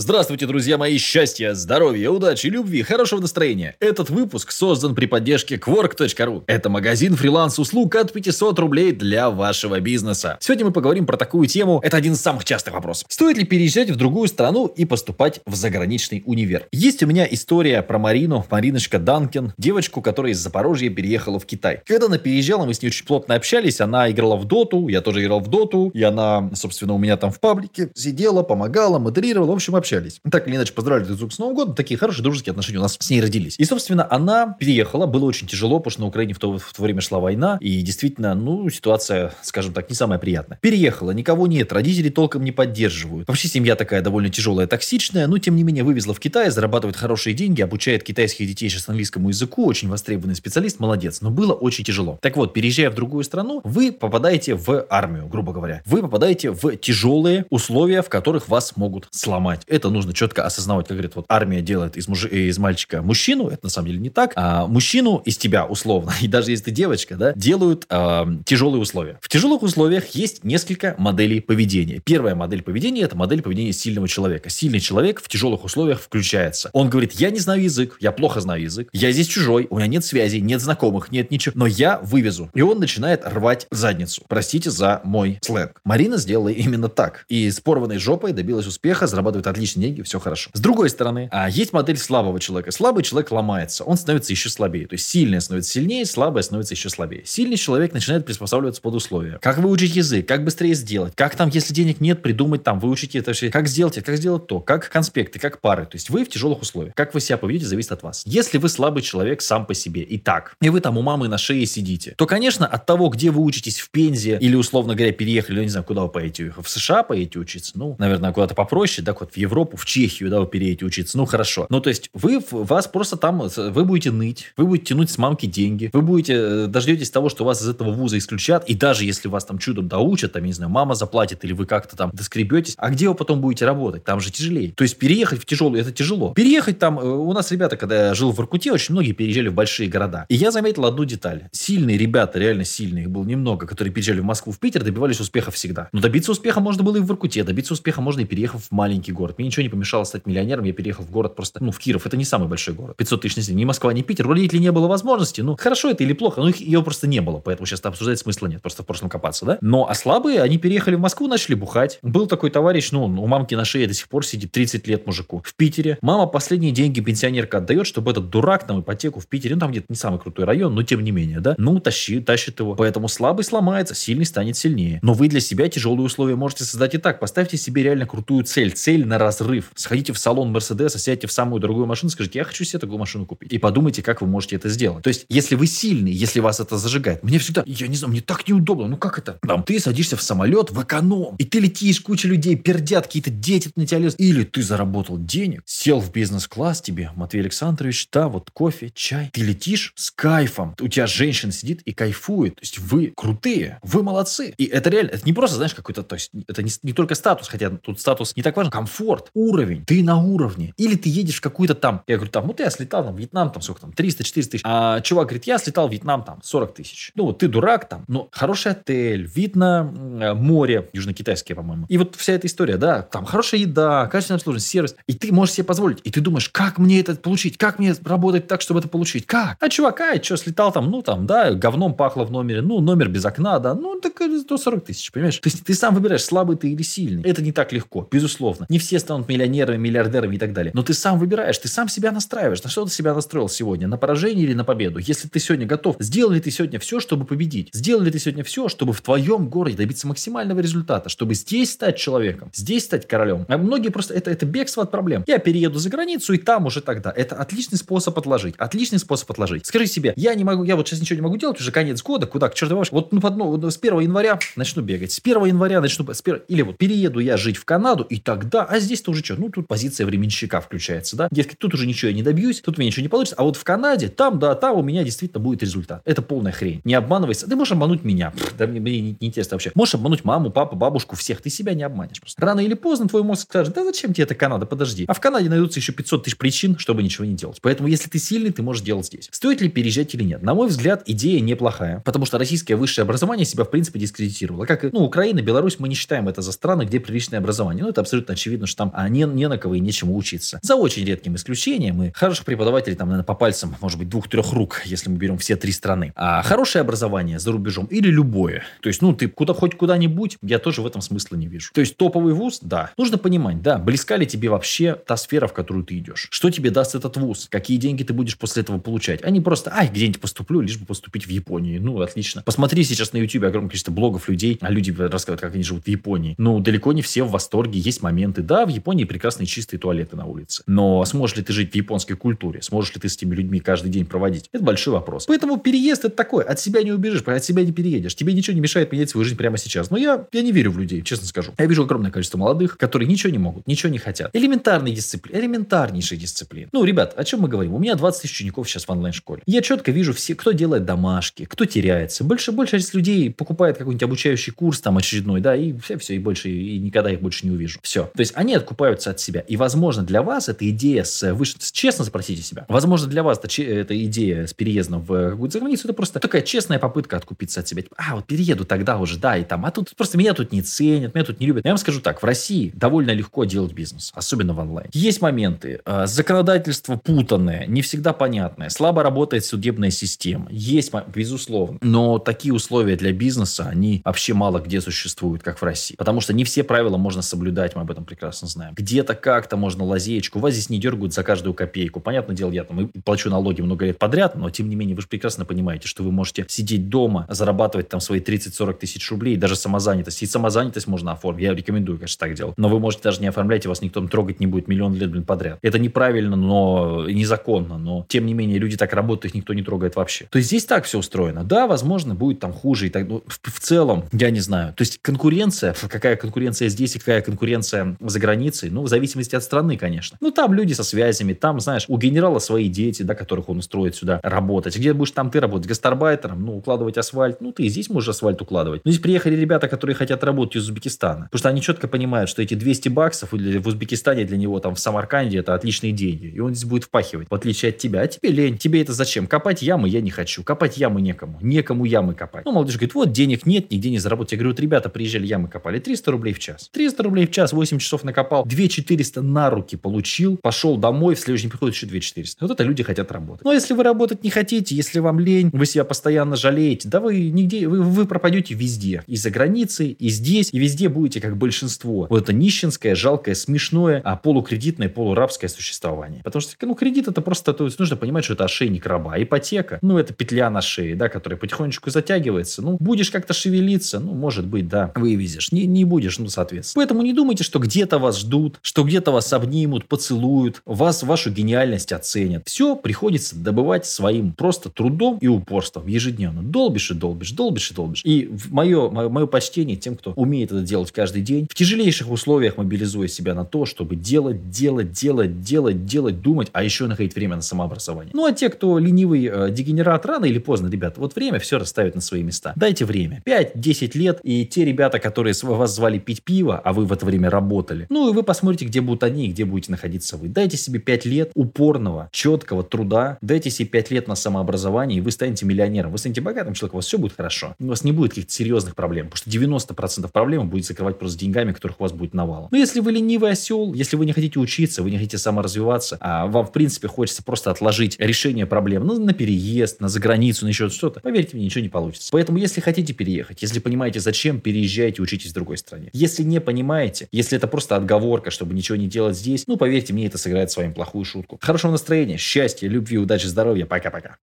Здравствуйте, друзья мои, счастья, здоровья, удачи, любви, хорошего настроения. Этот выпуск создан при поддержке Quark.ru. Это магазин фриланс-услуг от 500 рублей для вашего бизнеса. Сегодня мы поговорим про такую тему. Это один из самых частых вопросов. Стоит ли переезжать в другую страну и поступать в заграничный универ? Есть у меня история про Марину, Мариночка Данкин, девочку, которая из Запорожья переехала в Китай. Когда она переезжала, мы с ней очень плотно общались. Она играла в доту, я тоже играл в доту. И она, собственно, у меня там в паблике сидела, помогала, модерировала. В общем, общались. Так или иначе, поздравляли друг с Новым годом. Такие хорошие дружеские отношения у нас с ней родились. И, собственно, она переехала. Было очень тяжело, потому что на Украине в то, в то время шла война. И действительно, ну, ситуация, скажем так, не самая приятная. Переехала, никого нет, родители толком не поддерживают. Вообще семья такая довольно тяжелая, токсичная, но тем не менее вывезла в Китай, зарабатывает хорошие деньги, обучает китайских детей сейчас английскому языку, очень востребованный специалист, молодец. Но было очень тяжело. Так вот, переезжая в другую страну, вы попадаете в армию, грубо говоря. Вы попадаете в тяжелые условия, в которых вас могут сломать это нужно четко осознавать. Как говорит, вот армия делает из, муж... из мальчика мужчину, это на самом деле не так, а мужчину из тебя условно, и даже если ты девочка, да, делают э, тяжелые условия. В тяжелых условиях есть несколько моделей поведения. Первая модель поведения – это модель поведения сильного человека. Сильный человек в тяжелых условиях включается. Он говорит, я не знаю язык, я плохо знаю язык, я здесь чужой, у меня нет связей, нет знакомых, нет ничего, но я вывезу. И он начинает рвать задницу. Простите за мой сленг. Марина сделала именно так. И с порванной жопой добилась успеха, зарабатывает отлично отличные деньги, все хорошо. С другой стороны, а, есть модель слабого человека. Слабый человек ломается, он становится еще слабее. То есть сильный становится сильнее, слабый становится еще слабее. Сильный человек начинает приспосабливаться под условия. Как выучить язык, как быстрее сделать, как там, если денег нет, придумать там, выучить это все, как сделать это, как сделать то, как конспекты, как пары. То есть вы в тяжелых условиях. Как вы себя поведете, зависит от вас. Если вы слабый человек сам по себе и так, и вы там у мамы на шее сидите, то, конечно, от того, где вы учитесь в Пензе или, условно говоря, переехали, ну, не знаю, куда вы поедете, в США поедете учиться, ну, наверное, куда-то попроще, да, вот в Европу, в Чехию, да, вы переедете учиться, ну хорошо. Ну то есть вы, вас просто там, вы будете ныть, вы будете тянуть с мамки деньги, вы будете, э, дождетесь того, что вас из этого вуза исключат, и даже если вас там чудом доучат, там, я не знаю, мама заплатит, или вы как-то там доскребетесь, а где вы потом будете работать? Там же тяжелее. То есть переехать в тяжелую, это тяжело. Переехать там, э, у нас ребята, когда я жил в Иркуте, очень многие переезжали в большие города. И я заметил одну деталь. Сильные ребята, реально сильные, их было немного, которые переезжали в Москву, в Питер, добивались успеха всегда. Но добиться успеха можно было и в Иркуте, добиться успеха можно и переехав в маленький город. Мне ничего не помешало стать миллионером, я переехал в город просто, ну, в Киров. Это не самый большой город. 500 тысяч населения. Ни Москва, ни Питер. У родителей не было возможности. Ну, хорошо это или плохо, но их, ее просто не было. Поэтому сейчас обсуждать смысла нет. Просто в прошлом копаться, да? Но, а слабые, они переехали в Москву, начали бухать. Был такой товарищ, ну, у мамки на шее до сих пор сидит 30 лет мужику. В Питере. Мама последние деньги пенсионерка отдает, чтобы этот дурак там ипотеку в Питере, ну, там где-то не самый крутой район, но тем не менее, да? Ну, тащи, тащит его. Поэтому слабый сломается, сильный станет сильнее. Но вы для себя тяжелые условия можете создать и так. Поставьте себе реально крутую цель. Цель на разрыв. Сходите в салон Мерседеса, сядьте в самую дорогую машину, скажите, я хочу себе такую машину купить. И подумайте, как вы можете это сделать. То есть, если вы сильный, если вас это зажигает, мне всегда, я не знаю, мне так неудобно, ну как это? Там, ты садишься в самолет в эконом, и ты летишь, куча людей пердят, какие-то дети на тебя лезут. Или ты заработал денег, сел в бизнес-класс, тебе, Матвей Александрович, да, вот кофе, чай. Ты летишь с кайфом. У тебя женщина сидит и кайфует. То есть, вы крутые, вы молодцы. И это реально, это не просто, знаешь, какой-то, то есть, это не, не только статус, хотя тут статус не так важен, комфорт, уровень. Ты на уровне. Или ты едешь в какую-то там, я говорю, там, вот я слетал там, в Вьетнам, там, сколько там, 300-400 тысяч. А чувак говорит, я слетал в Вьетнам, там, 40 тысяч. Ну, вот ты дурак там, но хороший отель, вид на море, южно-китайское, по-моему. И вот вся эта история, да, там хорошая еда, качественное обслуживание, сервис. И ты можешь себе позволить. И ты думаешь, как мне это получить? Как мне работать так, чтобы это получить? Как? А чувака, что, слетал там, ну, там, да, говном пахло в номере, ну, номер без окна, да, ну, так 140 тысяч, понимаешь? То есть ты сам выбираешь, слабый ты или сильный. Это не так легко, безусловно. Не все станут миллионерами, миллиардерами и так далее. Но ты сам выбираешь, ты сам себя настраиваешь. На что ты себя настроил сегодня? На поражение или на победу? Если ты сегодня готов, сделал ли ты сегодня все, чтобы победить? Сделал ли ты сегодня все, чтобы в твоем городе добиться максимального результата? Чтобы здесь стать человеком, здесь стать королем? А многие просто, это, это бегство от проблем. Я перееду за границу, и там уже тогда. Это отличный способ отложить. Отличный способ отложить. Скажи себе, я не могу, я вот сейчас ничего не могу делать, уже конец года, куда, к чертовой Вот ну, ну, с 1 января начну бегать. С 1 января начну, с 1, или вот перееду я жить в Канаду, и тогда, а здесь-то уже что? Ну, тут позиция временщика включается, да? Дескать, тут уже ничего я не добьюсь, тут у меня ничего не получится. А вот в Канаде, там, да, там у меня действительно будет результат. Это полная хрень. Не обманывайся. Ты можешь обмануть меня. Да мне, мне не, не интересно вообще. Можешь обмануть маму, папу, бабушку, всех. Ты себя не обманешь просто. Рано или поздно твой мозг скажет, да зачем тебе эта Канада, подожди. А в Канаде найдутся еще 500 тысяч причин, чтобы ничего не делать. Поэтому, если ты сильный, ты можешь делать здесь. Стоит ли переезжать или нет? На мой взгляд, идея неплохая. Потому что российское высшее образование себя, в принципе, дискредитировало. Как, ну, Украина, Беларусь, мы не считаем это за страны, где приличное образование. Ну, это абсолютно очевидно, что там нам а не, не на кого и нечему учиться. За очень редким исключением, мы хороших преподавателей, там, наверное, по пальцам, может быть, двух-трех рук, если мы берем все три страны. А хорошее образование за рубежом или любое. То есть, ну, ты куда хоть куда-нибудь, я тоже в этом смысла не вижу. То есть, топовый вуз, да. Нужно понимать, да, близка ли тебе вообще та сфера, в которую ты идешь. Что тебе даст этот вуз? Какие деньги ты будешь после этого получать? А не просто, ай, где-нибудь поступлю, лишь бы поступить в Японии. Ну, отлично. Посмотри сейчас на YouTube огромное количество блогов людей, а люди рассказывают, как они живут в Японии. Ну, далеко не все в восторге. Есть моменты. Да, в Японии прекрасные чистые туалеты на улице. Но сможешь ли ты жить в японской культуре? Сможешь ли ты с этими людьми каждый день проводить? Это большой вопрос. Поэтому переезд это такой. От себя не убежишь, от себя не переедешь. Тебе ничего не мешает менять свою жизнь прямо сейчас. Но я, я не верю в людей, честно скажу. Я вижу огромное количество молодых, которые ничего не могут, ничего не хотят. Элементарные дисциплины, элементарнейшие дисциплины. Ну, ребят, о чем мы говорим? У меня 20 тысяч учеников сейчас в онлайн-школе. Я четко вижу все, кто делает домашки, кто теряется. Больше, больше часть людей покупает какой-нибудь обучающий курс там очередной, да, и все, все, и больше, и никогда их больше не увижу. Все. То есть они откупаются от себя. И, возможно, для вас эта идея с... Вы честно спросите себя. Возможно, для вас эта, эта идея с переездом в какую-то заграницу, это просто такая честная попытка откупиться от себя. Типа, а, вот перееду тогда уже, да, и там. А тут просто меня тут не ценят, меня тут не любят. Я вам скажу так, в России довольно легко делать бизнес, особенно в онлайн. Есть моменты. Э, законодательство путанное, не всегда понятное, слабо работает судебная система. Есть, безусловно. Но такие условия для бизнеса, они вообще мало где существуют, как в России. Потому что не все правила можно соблюдать, мы об этом прекрасно знаем. Где-то как-то можно лазеечку. Вас здесь не дергают за каждую копейку. Понятное дело, я там и плачу налоги много лет подряд, но тем не менее вы же прекрасно понимаете, что вы можете сидеть дома, зарабатывать там свои 30-40 тысяч рублей, даже самозанятость. И самозанятость можно оформить. Я рекомендую, конечно, так делать. Но вы можете даже не оформлять, и вас никто трогать не будет миллион лет, блин, подряд. Это неправильно, но незаконно. Но, тем не менее, люди так работают, их никто не трогает вообще. То есть здесь так все устроено. Да, возможно, будет там хуже. И так, ну, в, в целом, я не знаю. То есть конкуренция, какая конкуренция здесь и какая конкуренция за границей, ну, в зависимости от страны, конечно. Ну, там люди со связями, там, знаешь, у генерала свои дети, да, которых он устроит сюда работать. Где будешь там ты работать? Гастарбайтером, ну, укладывать асфальт. Ну, ты и здесь можешь асфальт укладывать. Но здесь приехали ребята, которые хотят работать из Узбекистана. Потому что они четко понимают, что эти 200 баксов в Узбекистане для него там в Самарканде это отличные деньги. И он здесь будет впахивать, в отличие от тебя. А тебе лень. Тебе это зачем? Копать ямы я не хочу. Копать ямы некому. Некому ямы копать. Ну, молодежь говорит, вот денег нет, нигде не заработать. Я говорю, вот ребята приезжали, ямы копали. 300 рублей в час. 300 рублей в час, 8 часов накопал. 2 400 на руки получил. Пошел домой, в следующий день приходит еще 2 400. Вот это люди хотят работать. Но если вы работать не хотите, если вам лень, вы себя постоянно жалеете, да вы нигде, вы, вы пропадете везде. И за границей, и здесь, и везде будете как большинство. Вот это нищенское, жалкое, смешное, а полукредитное, полурабское существование. Потому что, ну, кредит это просто, то есть нужно понимать, что это ошейник раба. Ипотека, ну, это петля на шее, да, которая потихонечку затягивается. Ну, будешь как-то шевелиться, ну, может быть, да, вывезешь. Не, не будешь, ну, соответственно. Поэтому не думайте, что где-то вас ждут, что где-то вас обнимут, поцелуют, вас, вашу гениальность оценят. Все приходится добывать своим просто трудом и упорством ежедневно. Долбишь и долбишь, долбишь и долбишь. И мое, мое, мое почтение тем, кто умеет это делать каждый день, в тяжелейших условиях мобилизуя себя на то, чтобы делать, делать, делать, делать, делать, думать, а еще находить время на самообразование. Ну, а те, кто ленивый э, дегенерат, рано или поздно, ребят, вот время все расставит на свои места. Дайте время. 5-10 лет, и те ребята, которые вас звали пить пиво, а вы в это время работали, ну, и вы посмотрите, где будут они и где будете находиться вы. Дайте себе 5 лет упорного, четкого труда, дайте себе 5 лет на самообразование, и вы станете миллионером. Вы станете богатым человеком, у вас все будет хорошо. У вас не будет каких-то серьезных проблем, потому что 90% проблем будет закрывать просто деньгами, которых у вас будет навалом. Но если вы ленивый осел, если вы не хотите учиться, вы не хотите саморазвиваться, а вам, в принципе, хочется просто отложить решение проблем ну, на переезд, на заграницу, на еще что-то, поверьте мне, ничего не получится. Поэтому, если хотите переехать, если понимаете, зачем, переезжайте, учитесь в другой стране. Если не понимаете, если это просто отговорка, чтобы ничего не делать здесь, ну, поверьте мне, это сыграет с вами плохую шутку. Хорошего настроения, счастья, любви, удачи, здоровья. Пока-пока.